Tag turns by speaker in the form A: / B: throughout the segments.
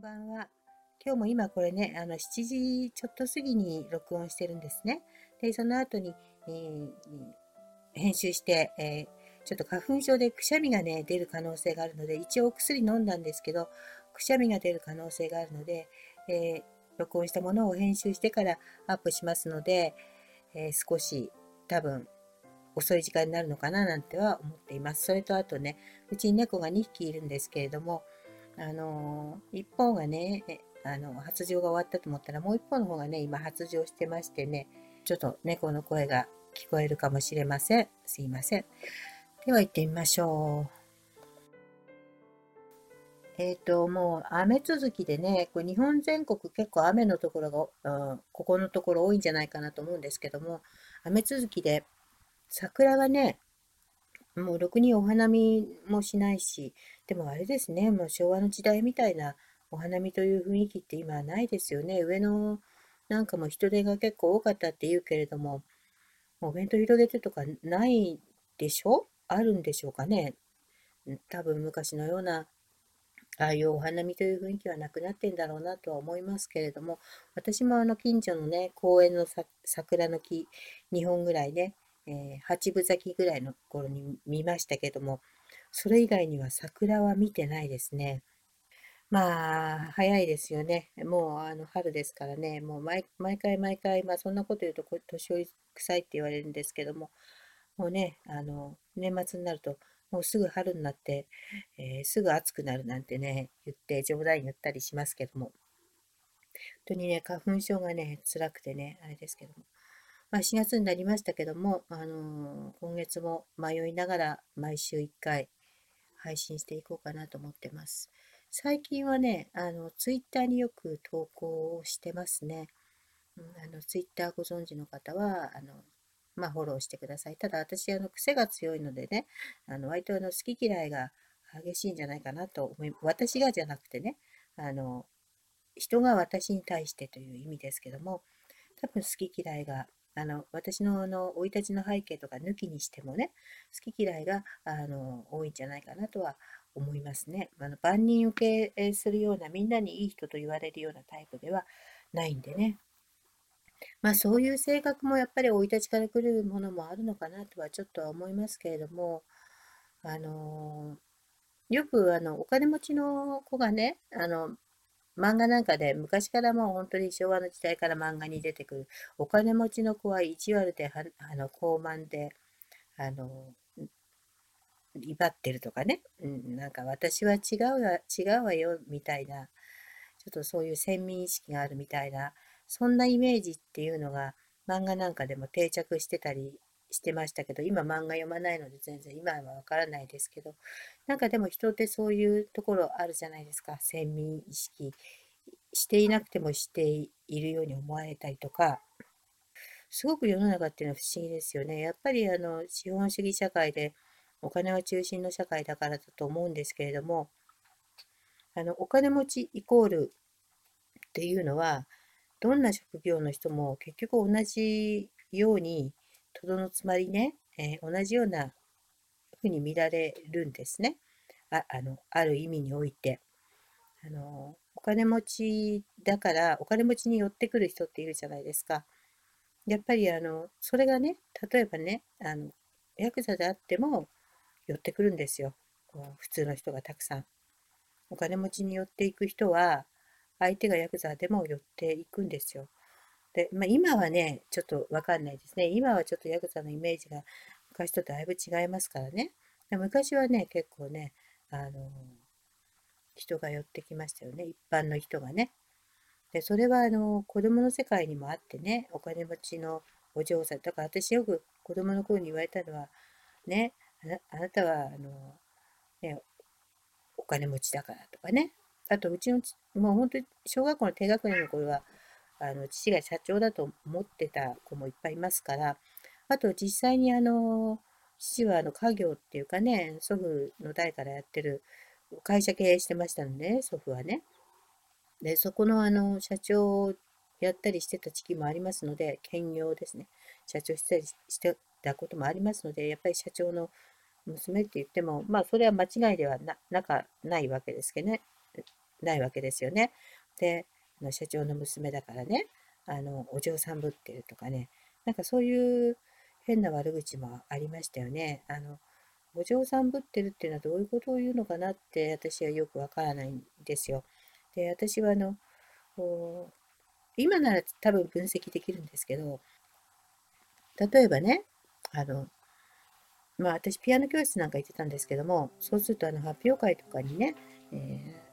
A: んばんは。今日も今これね、あの7時ちょっと過ぎに録音してるんですね。で、その後に、えー、編集して、えー、ちょっと花粉症でくしゃみがね、出る可能性があるので、一応お薬飲んだんですけど、くしゃみが出る可能性があるので、えー、録音したものを編集してからアップしますので、え少し多分遅い時間になるのかななんては思っています。それとあとね、うちに猫が2匹いるんですけれども、あの、一方がね、あの、発情が終わったと思ったら、もう一方の方がね、今発情してましてね、ちょっと猫の声が聞こえるかもしれません。すいません。では行ってみましょう。えっ、ー、と、もう雨続きでね、これ日本全国結構雨のところが、うん、ここのところ多いんじゃないかなと思うんですけども、雨続きで桜がね、もうろくにお花見もしないし、でもあれですね、もう昭和の時代みたいなお花見という雰囲気って今はないですよね。上野なんかも人手が結構多かったって言うけれども、お弁当広げてとかないでしょ？あるんでしょうかね？多分昔のようなああいうお花見という雰囲気はなくなってんだろうなとは思いますけれども、私もあの近所のね、公園の桜の木2本ぐらいね、え、八分咲きぐらいの頃に見ましたけども、それ以外には桜は見てないですね。まあ、早いですよね。もうあの春ですからね、もう毎毎回毎回、まあそんなこと言うと年寄り臭いって言われるんですけども、もうね、あの、年末になると、もうすぐ春になって、えー、すぐ暑くなるなんてね、言って冗談言ったりしますけども、本当にね、花粉症がね、辛くてね、あれですけども、まあ、4月になりましたけども、あのー、今月も迷いながら毎週1回配信していこうかなと思ってます。最近はね、あの、ツイッターによく投稿をしてますね。あの、ツイッターご存知の方は、あの、まあ、フォローしてください。ただ、私、あの、癖が強いのでね、あの、割とあの、好き嫌いが激しいんじゃないかなと思い、私がじゃなくてね、あの、人が私に対してという意味ですけども、多分好き嫌いがあの私の生い立ちの背景とか抜きにしてもね好き嫌いがあの多いんじゃないかなとは思いますね。あの万人受けするようなみんなにいい人と言われるようなタイプではないんでね。まあそういう性格もやっぱり生い立ちから来るものもあるのかなとはちょっとは思いますけれどもあのよくあのお金持ちの子がねあの漫画なんかで昔からもう本当に昭和の時代から漫画に出てくるお金持ちの子は意地悪であの高慢であの威張ってるとかね、うん、なんか私は違うわ違うわよみたいなちょっとそういう先民意識があるみたいなそんなイメージっていうのが漫画なんかでも定着してたりしてましたけど今漫画読まないので全然今はわからないですけどなんかでも人ってそういうところあるじゃないですか。先民意識していなくてもしているように思われたりとか。すごく世の中っていうのは不思議ですよね。やっぱりあの資本主義社会でお金は中心の社会だからだと思うんですけれどもあのお金持ちイコールっていうのはどんな職業の人も結局同じようにとどのつまりね、えー、同じようなふうに見られるんですね。ああのある意味において。あのお金持ちだからお金持ちに寄ってくる人っているじゃないですか。やっぱりあのそれがね例えばねあのヤクザであっても寄ってくるんですよ普通の人がたくさん。お金持ちに寄っていく人は相手がヤクザでも寄っていくんですよ。で、まあ、今はね、ちょっとわかんないですね。今はちょっとヤクザのイメージが昔とだいぶ違いますからね。昔はね、結構ね、あの、人が寄ってきましたよね。一般の人がね。で、それはあの、子供の世界にもあってね、お金持ちのお嬢さん。だから私よく子供の頃に言われたのは、ね、あなたは、あの、ね、お金持ちだからとかね。あと、うちの、もう本当に小学校の低学年の頃は、あの父が社長だと思ってた子もいっぱいいますからあと実際にあの父はあの家業っていうかね祖父の代からやってる会社経営してましたので、ね、祖父はね。でそこのあの社長をやったりしてた時期もありますので兼業ですね。社長したりしてたこともありますのでやっぱり社長の娘って言ってもまあそれは間違いではななかないわけですけどね。ないわけですよね。で、あの社長の娘だからね、あの、お嬢さんぶってるとかね、なんかそういう変な悪口もありましたよね。あの、お嬢さんぶってるっていうのはどういうことを言うのかなって私はよくわからないんですよ。で、私はあの、今なら多分分析できるんですけど、例えばね、あの、まあ私ピアノ教室なんか行ってたんですけども、そうするとあの発表会とかにね、えー、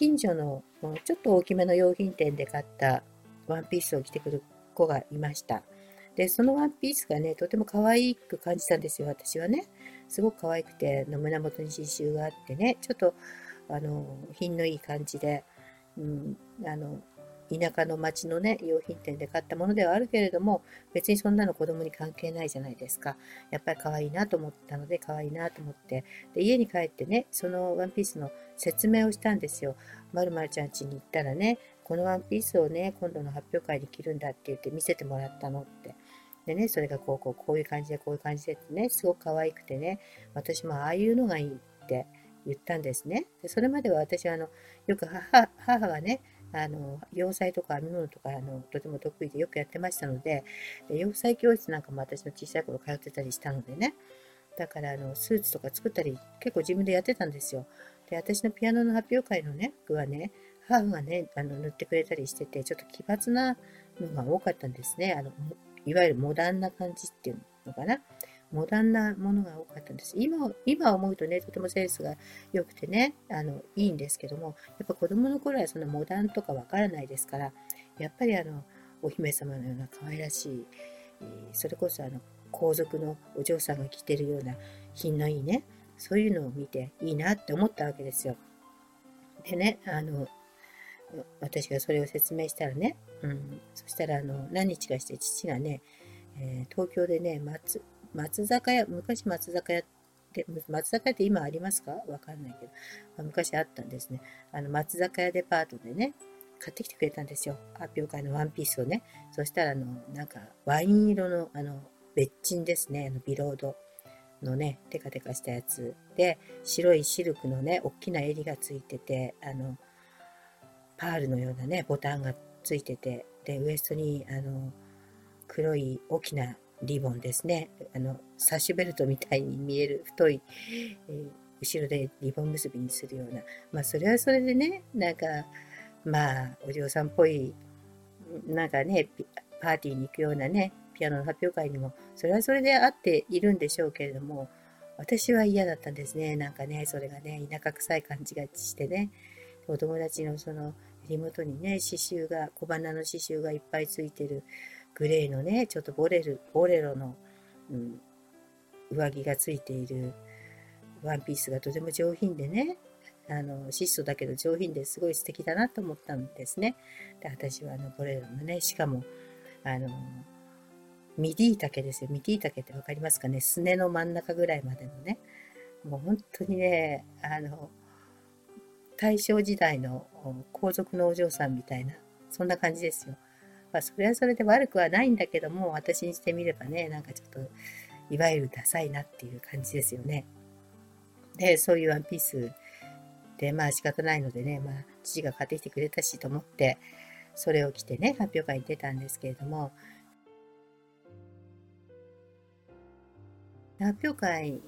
A: 近所のちょっと大きめの用品店で買ったワンピースを着てくる子がいました。で、そのワンピースがね、とても可愛く感じたんですよ、私はね。すごく可愛くて、の胸元に刺繍があってね、ちょっと、あの、品のいい感じで、うん、あの、田舎の町のね、用品店で買ったものではあるけれども、別にそんなの子供に関係ないじゃないですか。やっぱり可愛いなと思ったので、可愛いなと思って、で、家に帰ってね、そのワンピースの説明をしたんですよ。まるまるちゃん家に行ったらね、このワンピースをね、今度の発表会に着るんだって言って見せてもらったのって。でね、それがこう、こう、こういう感じで、こういう感じでってね、すごく可愛くてね、私もああいうのがいいって言ったんですね。でそれまでは私はあの、よく母母がね、あの、洋裁とか編み物とか、あの、とても得意でよくやってましたので、で洋裁教室なんかも私の小さい頃通ってたりしたのでね、だからあの、スーツとか作ったり、結構自分でやってたんですよ。で、私のピアノの発表会のね、具はね、母がね、あの、塗ってくれたりしてて、ちょっと奇抜なのが多かったんですね。あの、いわゆるモダンな感じっていうのかな。モダンなものが多かったんです。今、今思うとね、とてもセンスが良くてね、あの、いいんですけども、やっぱ子供の頃はそのモダンとかわからないですから、やっぱりあの、お姫様のような可愛らしい、それこそあの、皇族のお嬢さんが着てるような品のいいね、そういうのを見ていいなって思ったわけですよ。でね、あの、私がそれを説明したらね、うん、そしたらあの何日かして父がね、えー、東京でね松松坂屋昔松坂屋で松坂屋って今ありますか？わかんないけど、まあ、昔あったんですね。あの松坂屋デパートでね買ってきてくれたんですよ。発表会のワンピースをね。そしたらあのなんかワイン色のあの別鎮ですね。あのビロードのねテカテカしたやつ。で白いシルクのね大きな襟がついててあのパールのようなねボタンがついてて。でウエストにあの黒い大きなリボンですね。あのサッシュベルトみたいに見える太い、えー、後ろでリボン結びにするような。まあそれはそれでねなんかまあお嬢さんっぽいなんかねパーティーに行くようなねピアノの発表会にもそれはそれであっているんでしょうけれども私は嫌だったんですね。なんかねそれがね田舎臭い感じがしてね。お友達のその襟元にね刺繍が小花の刺繍がいっぱいついてる。グレーのねちょっとボレルボレロの、うん、上着がついているワンピースがとても上品でねあの質素だけど上品ですごい素敵だなと思ったんですね。で私はあのボレロのねしかもあのミディ丈ですよ。ミディ丈って分かりますかね？すねの真ん中ぐらいまでのね。もう本当にね、あの、大正時代の皇族のお嬢さんみたいな、そんな感じですよ。まあ、それはそれで悪くはないんだけども、私にしてみればね、なんかちょっと、いわゆるダサいなっていう感じですよね。で、そういうワンピースで、まあ仕方ないのでね、まあ父が買ってきてくれたしと思って、それを着てね、発表会に出たんですけれども、発表会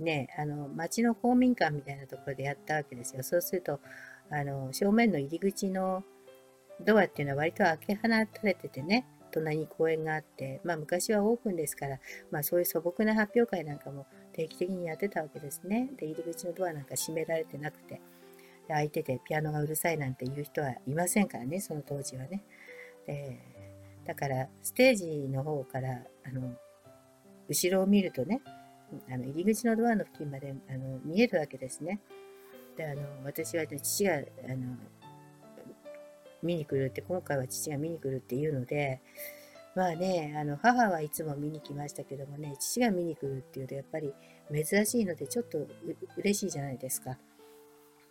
A: ね、あの、町の公民館みたいなところでやったわけですよ。そうすると、あの、正面の入り口のドアっていうのは割と開け放たれててね、隣に公園があって、まあ昔はオープンですから、まあそういう素朴な発表会なんかも定期的にやってたわけですね。で、入り口のドアなんか閉められてなくて、開いててピアノがうるさいなんていう人はいませんからね、その当時はね。でだからステージの方からあの後ろを見るとねあの入り口のドアの付近まであの見えるわけですね。であの私は、ね、父があの見に来るって今回は父が見に来るっていうのでまあねあの母はいつも見に来ましたけどもね父が見に来るっていうとやっぱり珍しいのでちょっと嬉しいじゃないですか。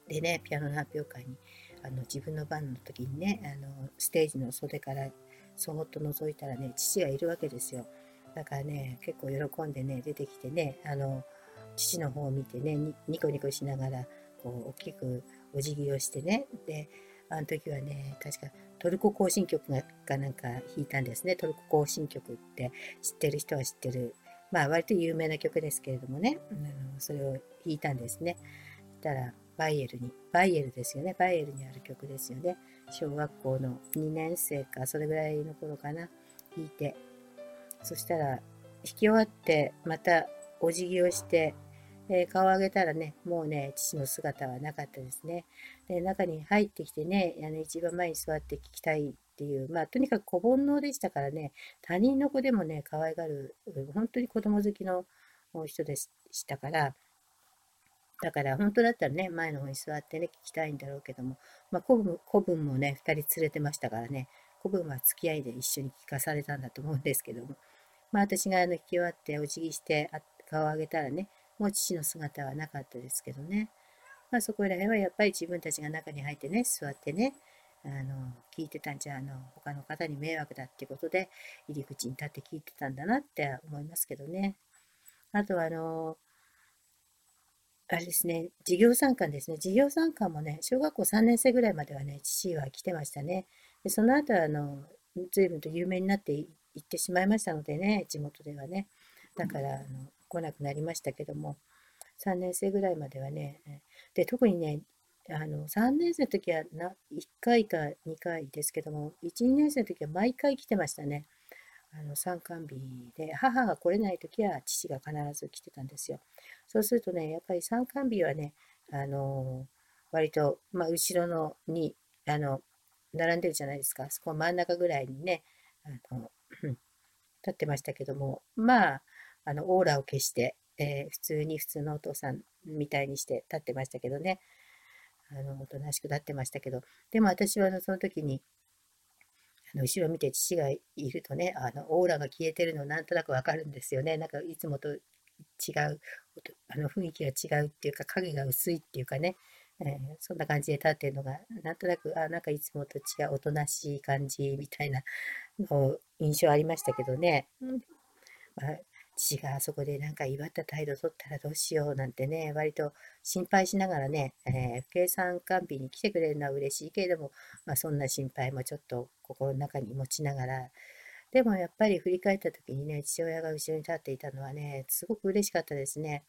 A: でねピアノの発表会にあの自分の番の時にねあのステージの袖からそっと覗いたらね父がいるわけですよ。だからね、結構喜んでね、出てきてね、あの、父の方を見てね、ニコニコしながら、こう、大きくお辞儀をしてね、で、あの時はね、確かトルコ行進曲がなんか弾いたんですね。トルコ行進曲って知ってる人は知ってる。まあ割と有名な曲ですけれどもね、あのそれを弾いたんですね。したら、バイエルに、バイエルですよね。バイエルにある曲ですよね。小学校の2年生か、それぐらいの頃かな、弾いて。そしたら、弾き終わって、またお辞儀をして、えー、顔を上げたらね、もうね、父の姿はなかったですね。で、中に入ってきてね、あの一番前に座って聞きたいっていう、まあ、とにかく子煩悩でしたからね、他人の子でもね、可愛がる、本当に子供好きの人でしたから、だから本当だったらね、前の方に座ってね、聞きたいんだろうけども、まあ、子分子分もね、2人連れてましたからね、子分は付き合いで一緒に聞かされたんだと思うんですけども、まあ、私があの聞き終わってお辞儀して顔を上げたらね、もう父の姿はなかったですけどね。まあ、そこら辺はやっぱり自分たちが中に入ってね、座ってね、あの、聞いてたんじゃ、あの、他の方に迷惑だっていうことで、入り口に立って聞いてたんだなって思いますけどね。あとは、あの、あれですね、授業参観ですね。授業参観もね、小学校3年生ぐらいまではね、父は来てましたね。でその後は、あの、随分と有名になっていってしまいましたのでね、地元ではね。だから、あの、来なくなりましたけども、3年生ぐらいまではね、で、特にね、あの、3年生の時はな1回か2回ですけども、1、2年生の時は毎回来てましたね。あの、参観日で、母が来れない時は父が必ず来てたんですよ。そうするとね、やっぱり参観日はね、あの、割と、まあ、後ろのに、あの、並んでるじゃないですか。そこ真ん中ぐらいにね、あの、立ってましたけども、まあ、あの、オーラを消して、えー、普通に普通のお父さんみたいにして立ってましたけどね。あの、おとなしく立ってましたけど、でも私はあのその時に、あの後ろ見て父がいるとね、あのオーラが消えてるのなんとなくわかるんですよね。なんかいつもと違う、あの雰囲気が違うっていうか、影が薄いっていうかね、えー、そんな感じで立ってるのが、なんとなく、あ、なんかいつもと違う、おとなしい感じみたいなの印象ありましたけどね。まあ、父があそこでなんか祝った態度取ったらどうしようなんてね、割と心配しながらね、えー、計算管理に来てくれるのは嬉しいけれども、まあ、そんな心配もちょっと心の中に持ちながら、でもやっぱり振り返った時にね、父親が後ろに立っていたのはね、すごく嬉しかったですね。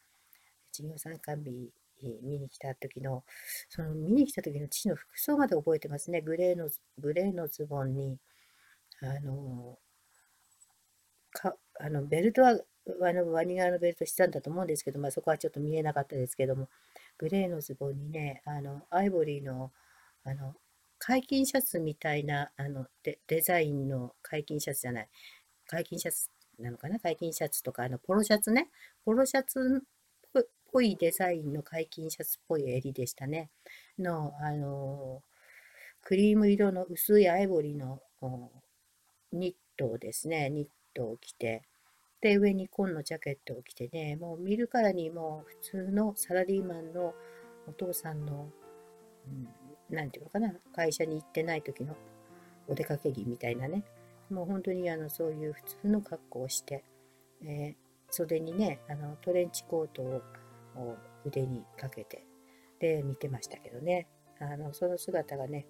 A: 授業参観日見に来た時の、その見に来た時の父の服装まで覚えてますね。グレーの、グレーのズボンに、あの、かあのベルトはワニ側のベルトしてたんだと思うんですけど、まあ、そこはちょっと見えなかったですけども、グレーのズボンにね、あのアイボリーのあの解禁シャツみたいなあのデデザインの解禁シャツじゃない、解禁シャツなのかな解禁シャツとか、あのポロシャツね、ポロシャツっぽいデザインの解禁シャツっぽい襟でしたね。の、あのクリーム色の薄いアイボリーのニットをですね、ニットを着て、で、上に紺のジャケットを着てね、もう見るからにもう普通のサラリーマンのお父さんの、うん、ていうのかな、会社に行ってない時のお出かけ着みたいなね、もう本当にあのそういう普通の格好をして、えー、袖にね、あのトレンチコートを腕にかけて、で、見てましたけどね、あのその姿がね、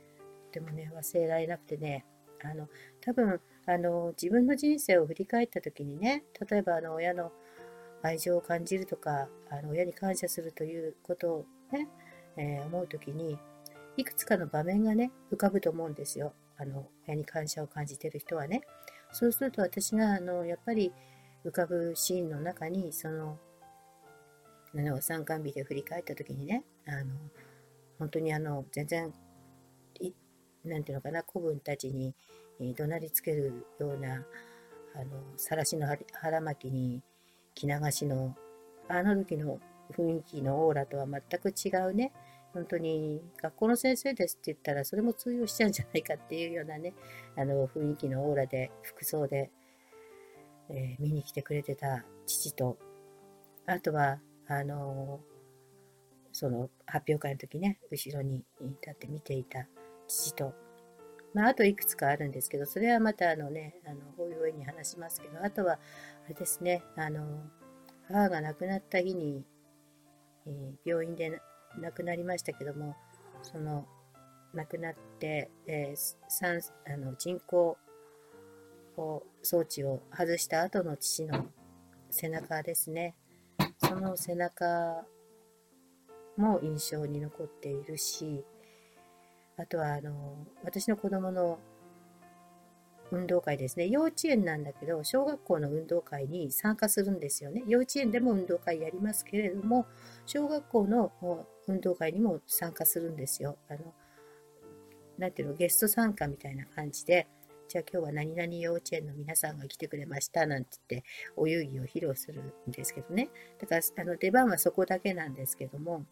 A: とてもね、忘れられなくてね、あの多分あの自分の人生を振り返った時にね例えばあの親の愛情を感じるとかあの親に感謝するということをね、えー、思う時にいくつかの場面がね浮かぶと思うんですよ。あの親に感謝を感じてる人はね。そうすると私があのやっぱり浮かぶシーンの中にそのあの参観日で振り返った時にねあの本当にあの全然なんていうのかな、子分たちに、怒鳴りつけるような、あの、さらしの腹巻きに着流しの、あの時の雰囲気のオーラとは全く違うね、本当に学校の先生ですって言ったらそれも通用しちゃうんじゃないかっていうようなね、あの雰囲気のオーラで、服装で、えー、見に来てくれてた父と、あとは、あのその発表会の時ね、後ろに立って見ていた父と、まあ、あといくつかあるんですけど、それはまたあのね、あの、おいおいに話しますけど、あとは、あれですね、あの、母が亡くなった日に、えー、病院で亡くなりましたけども、その亡くなって、えー、あの人工装置を外した後の父の背中ですね。その背中も印象に残っているし、あとはあの私の子供の運動会ですね。幼稚園なんだけど、小学校の運動会に参加するんですよね。幼稚園でも運動会やりますけれども、小学校の運動会にも参加するんですよ。あの、なんていうの、ゲスト参加みたいな感じで、じゃあ今日は何々幼稚園の皆さんが来てくれましたなんて言って、お遊戯を披露するんですけどね。だから、あの出番はそこだけなんですけども、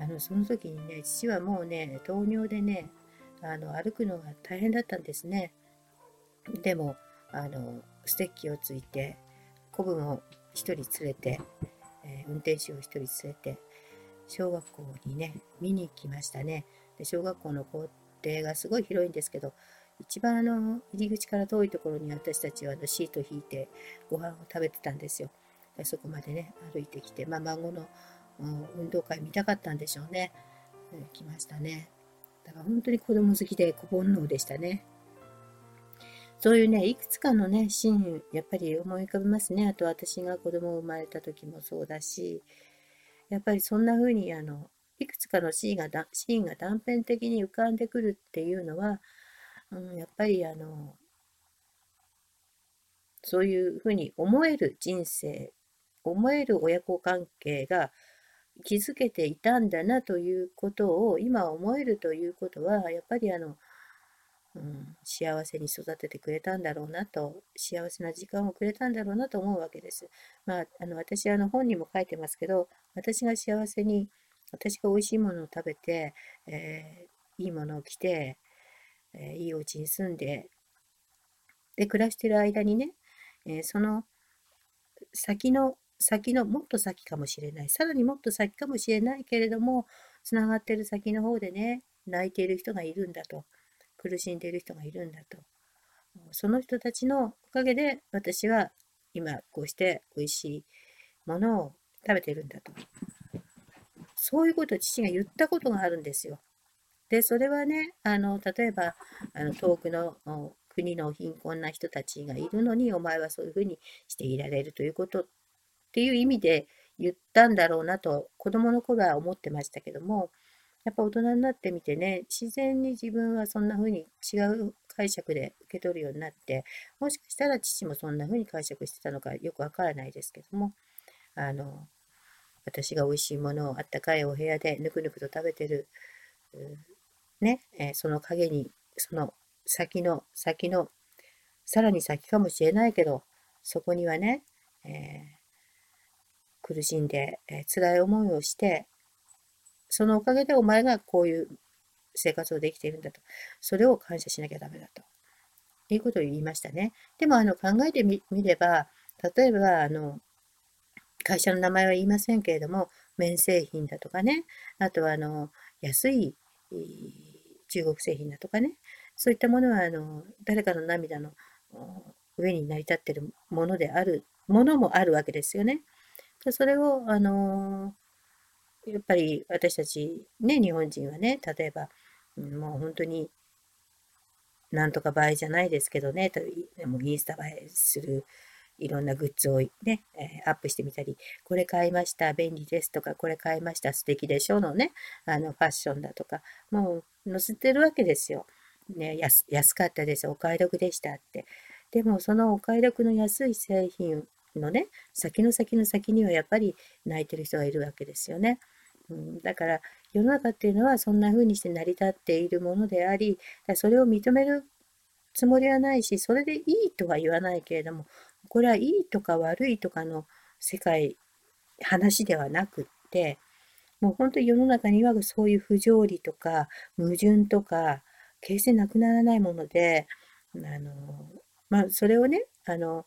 A: あの、その時にね、父はもうね、糖尿でね、あの、歩くのが大変だったんですね。でも、あの、ステッキをついて、子分を一人連れて、えー、運転手を一人連れて、小学校にね、見に行きましたね。で小学校の校庭がすごい広いんですけど、一番あの入り口から遠いところに私たちはあのシート引いてご飯を食べてたんですよ。でそこまでね、歩いてきて、まあ、孫の運動会見たかったんでしょうね。来ましたね。だから本当に子供好きで小煩悩でしたね。そういうね、いくつかのね、シーン、やっぱり思い浮かびますね。あと私が子供を生まれた時もそうだし、やっぱりそんな風に、あの、いくつかのシーンがシーンが断片的に浮かんでくるっていうのは、うん、やっぱりあの、そういうふうに思える人生、思える親子関係が築けていたんだなということを今思えるということは、やっぱりあの、うん、幸せに育ててくれたんだろうなと、幸せな時間をくれたんだろうなと思うわけです。まあ、あの私あの本にも書いてますけど、私が幸せに、私が美味しいものを食べて、えー、いいものを着て、えー、いいお家に住んで、で、暮らしてる間にね、えー、その先の、先の、もっと先かもしれない、さらにもっと先かもしれないけれども、つながってる先の方でね、泣いている人がいるんだと。苦しんでいる人がいるんだと。その人たちのおかげで私は今こうして美味しいものを食べてるんだと。そういうことを父が言ったことがあるんですよ。で、それはね、あの、例えば、あの遠くの国の貧困な人たちがいるのに、お前はそういうふうにしていられるということっていう意味で言ったんだろうなと、子供の頃は思ってましたけども、やっぱ大人になってみてね、自然に自分はそんな風に違う解釈で受け取るようになって、もしかしたら父もそんな風に解釈してたのかよくわからないですけども、あの、私が美味しいものをあったかいお部屋でぬくぬくと食べてる、ね、え、その陰に、その先の、先の、さらに先かもしれないけど、そこにはね、えー、苦しんで、えー、辛い思いをして、そのおかげでお前がこういう生活をできているんだと。それを感謝しなきゃダメだと。いうことを言いましたね。でも、あの、考えてみれば、例えば、あの、会社の名前は言いませんけれども、綿製品だとかね、あとは、あの、安い中国製品だとかね、そういったものは、あの、誰かの涙の上に成り立っているものである、ものもあるわけですよね。でそれを、あのやっぱり私たちね、日本人はね、例えば、もう本当に、なんとか映えじゃないですけどね、でもインスタ映えするいろんなグッズをね、えアップしてみたり、これ買いました、便利ですとか、これ買いました、素敵でしょのね、あのファッションだとか、もう載せてるわけですよ。ね、安安かったです、お買い得でしたって。でも、そのお買い得の安い製品のね、先の先の先にはやっぱり泣いてる人がいるわけですよね。うん、だから世の中っていうのはそんな風にして成り立っているものであり、それを認めるつもりはないし、それでいいとは言わないけれども、これはいいとか悪いとかの世界、話ではなくって、もう本当に世の中にはそういう不条理とか矛盾とか、決してなくならないもので、あの、まあ、それをね、あの、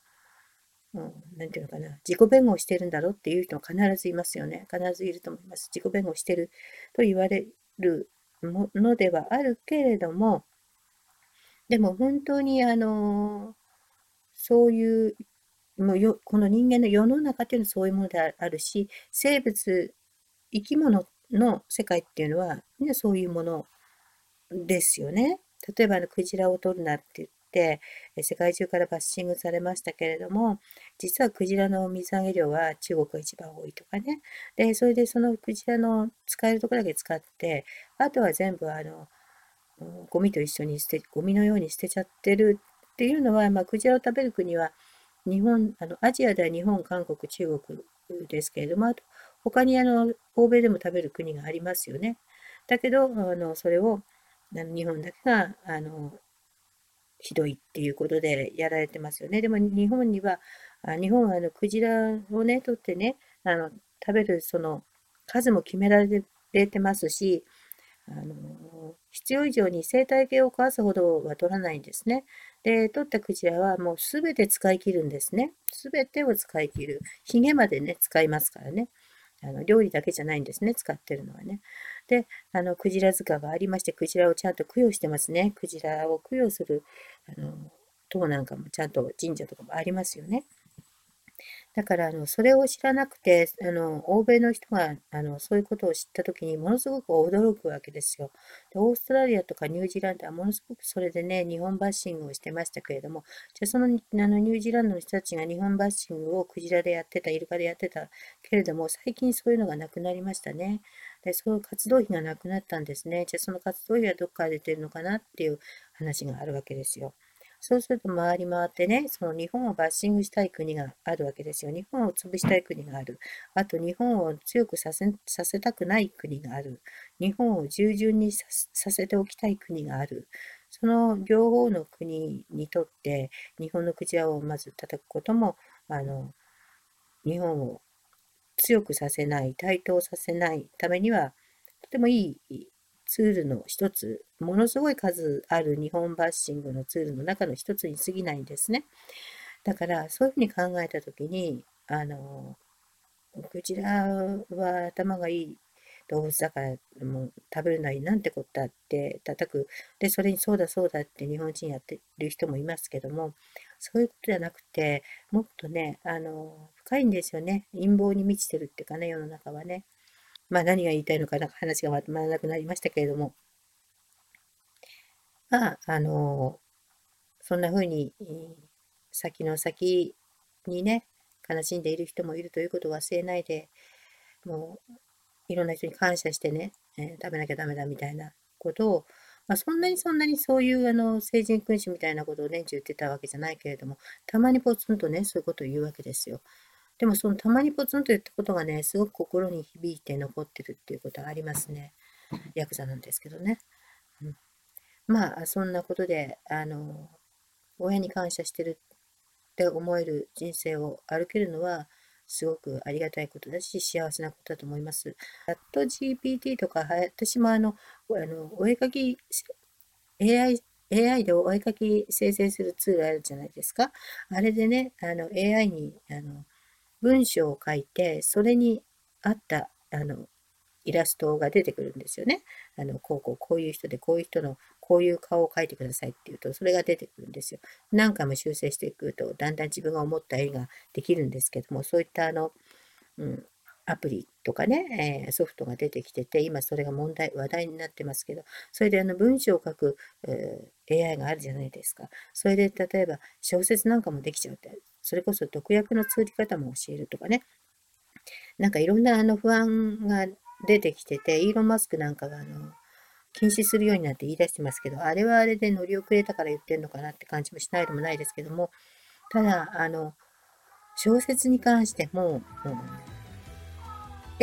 A: うん、なていうのかな、自己弁護をしてるんだろうっていう人は必ずいますよね。必ずいると思います。自己弁護してると言われるものではあるけれども、でも本当にあの、そういう、もうよこの人間の世の中っていうのはそういうものであるし、生物、生き物の世界っていうのは、みんなそういうものですよね。例えばあのクジラを取るなって言っ、世界中からバッシングされましたけれども、実はクジラの水揚げ量は中国が一番多いとかね。で、それでそのクジラの使えるところだけ使って、あとは全部あの、ゴミと一緒に捨て、ゴミのように捨てちゃってるっていうのは、まあ、クジラを食べる国は、日本、あの、アジアでは日本、韓国、中国ですけれども、あと、他にあの、欧米でも食べる国がありますよね。だけど、あの、それを、あの日本だけが、あの、ひどいっていうことでやられてますよね。でも日本には、あ日本はあのクジラをね、取ってね、あの食べるその数も決められてますし、あの必要以上に生態系を壊すほどは取らないんですね。で、取ったクジラはもうすべて使い切るんですね。すべてを使い切る。ヒゲまでね、使いますからね。あの料理だけじゃないんですね、使ってるのはね。で、あの、クジラ塚がありまして、クジラをちゃんと供養してますね。クジラを供養する、あの、塔なんかもちゃんと神社とかもありますよね。だから、あの、それを知らなくて、あの、欧米の人が、あの、そういうことを知ったときに、ものすごく驚くわけですよ。で、オーストラリアとかニュージーランドはものすごくそれでね、日本バッシングをしてましたけれども、じゃあその、あの、ニュージーランドの人たちが日本バッシングをクジラでやってた、イルカでやってたけれども、最近そういうのがなくなりましたね。で、そういう活動費がなくなったんですね。じゃあその活動費はどっから出てるのかなっていう話があるわけですよ。そうすると回り回ってね、その日本をバッシングしたい国があるわけですよ。日本を潰したい国がある。あと日本を強くさせさせたくない国がある。日本を従順にさせておきたい国がある。その両方の国にとって日本のクジラをまず叩くこともあの日本を強くさせない、台頭させないためにはとてもいいツールの一つ、ものすごい数ある日本バッシングのツールの中の一つに過ぎないんですね。だから、そういうふうに考えたときに、あの、クジラは頭がいい動物だからもう食べるなりなんてことだって叩く。で、それにそうだそうだって日本人やってる人もいますけども、そういうことじゃなくて、もっとね、あの、深いんですよね。陰謀に満ちてるっていうかね、世の中はね。まあ何が言いたいのかな話がまとまらなくなりましたけれども、まあ、あの、そんな風に、先の先にね、悲しんでいる人もいるということを忘れないで、もう、いろんな人に感謝してね、えー、食べなきゃダメだみたいなことを、まあ、そんなにそんなにそういうあの成人君子みたいなことを年中言ってたわけじゃないけれども、たまにポツンとね、そういうことを言うわけですよ。でもそのたまにポツンと言ったことがね、すごく心に響いて残ってるっていうことはありますね。ヤクザなんですけどね。うん、まあ、そんなことで、あの、親に感謝してるって思える人生を歩けるのは、すごくありがたいことだし、幸せなことだと思います。チャット GPT とか、私もあの、あのお絵かき、AI AI でお絵かき生成するツールあるじゃないですか。あれでね、あの AI にあの文章を書いて、それに合ったあのイラストが出てくるんですよね。あのこうこうこういう人でこういう人のこういう顔を描いてくださいっていうとそれが出てくるんですよ。何回も修正していくとだんだん自分が思った絵ができるんですけどもそういったあの、うん、アプリとかね、えー、ソフトが出てきてて今それが問題話題になってますけどそれであの文章を書く、えー、AI があるじゃないですか。それで例えば小説なんかもできちゃうってそれこそ毒薬の作り方も教えるとかね。なんかいろんなあの不安が出てきてて、イーロン・マスクなんかがあの禁止するようになって言い出してますけど、あれはあれで乗り遅れたから言ってるのかなって感じもしないでもないですけども、ただ、あの、小説に関しても、もう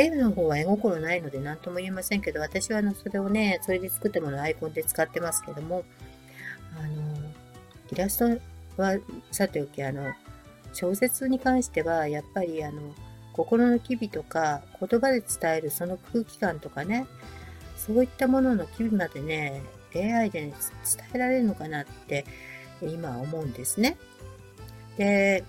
A: 絵の方は絵心ないので何とも言えませんけど、私はあのそれをね、それで作ったものをアイコンで使ってますけども、あの、イラストはさておき、あの、小説に関してはやっぱりあの心の機微とか言葉で伝えるその空気感とかねそういったものの機微までね AI で、ね、伝えられるのかなって今思うんですね。で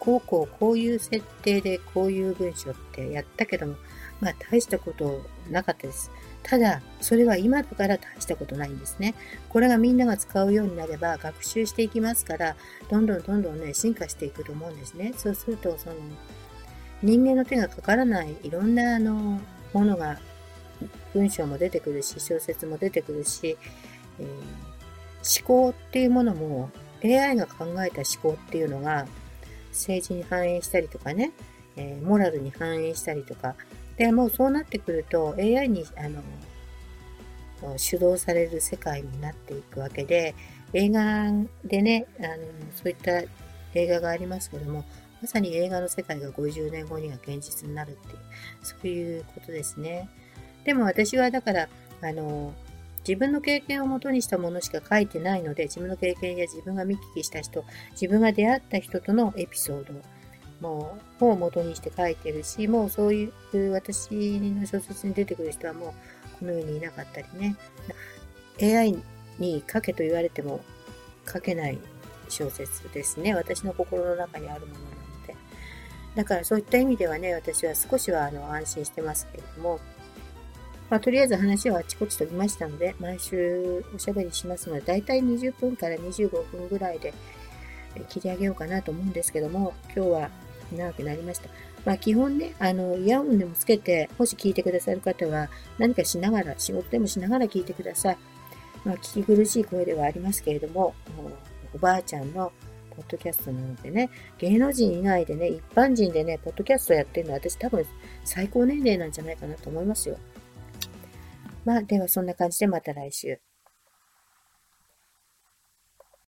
A: こうこうこういう設定でこういう文章ってやったけどもまあ大したことなかったです。ただ、それは今だから大したことないんですね。これがみんなが使うようになれば学習していきますから、どんどんどんどんね、進化していくと思うんですね。そうすると、その、人間の手がかからないいろんなあのものが文章も出てくるし、小説も出てくるし、えー、思考っていうものも AI が考えた思考っていうのが政治に反映したりとかね、えー、モラルに反映したりとか、で、もうそうなってくると AI に、あの、主導される世界になっていくわけで、映画でね、あの、そういった映画がありますけども、まさに映画の世界が50年後には現実になるっていう、そういうことですね。でも私はだから、あの、自分の経験をもとにしたものしか書いてないので、自分の経験や自分が見聞きした人、自分が出会った人とのエピソードもうを元にして書いてるし、もうそういう私の小説に出てくる人はもうこの世にいなかったりね。AI に書けと言われても書けない小説ですね。私の心の中にあるものなので。だからそういった意味ではね、私は少しはあの安心してますけれども、まあ、とりあえず話はあちこち飛びましたので、毎週おしゃべりしますので、だいたい20分から25分ぐらいで切り上げようかなと思うんですけども、今日は長くなりました。まあ基本ね、あの、イヤホンでもつけて、もし聞いてくださる方は、何かしながら、仕事でもしながら聞いてください。まあ聞き苦しい声ではありますけれども、おばあちゃんのポッドキャストなのでね、芸能人以外でね、一般人でね、ポッドキャストやってるのは私多分最高年齢なんじゃないかなと思いますよ。まあ、ではそんな感じでまた来週。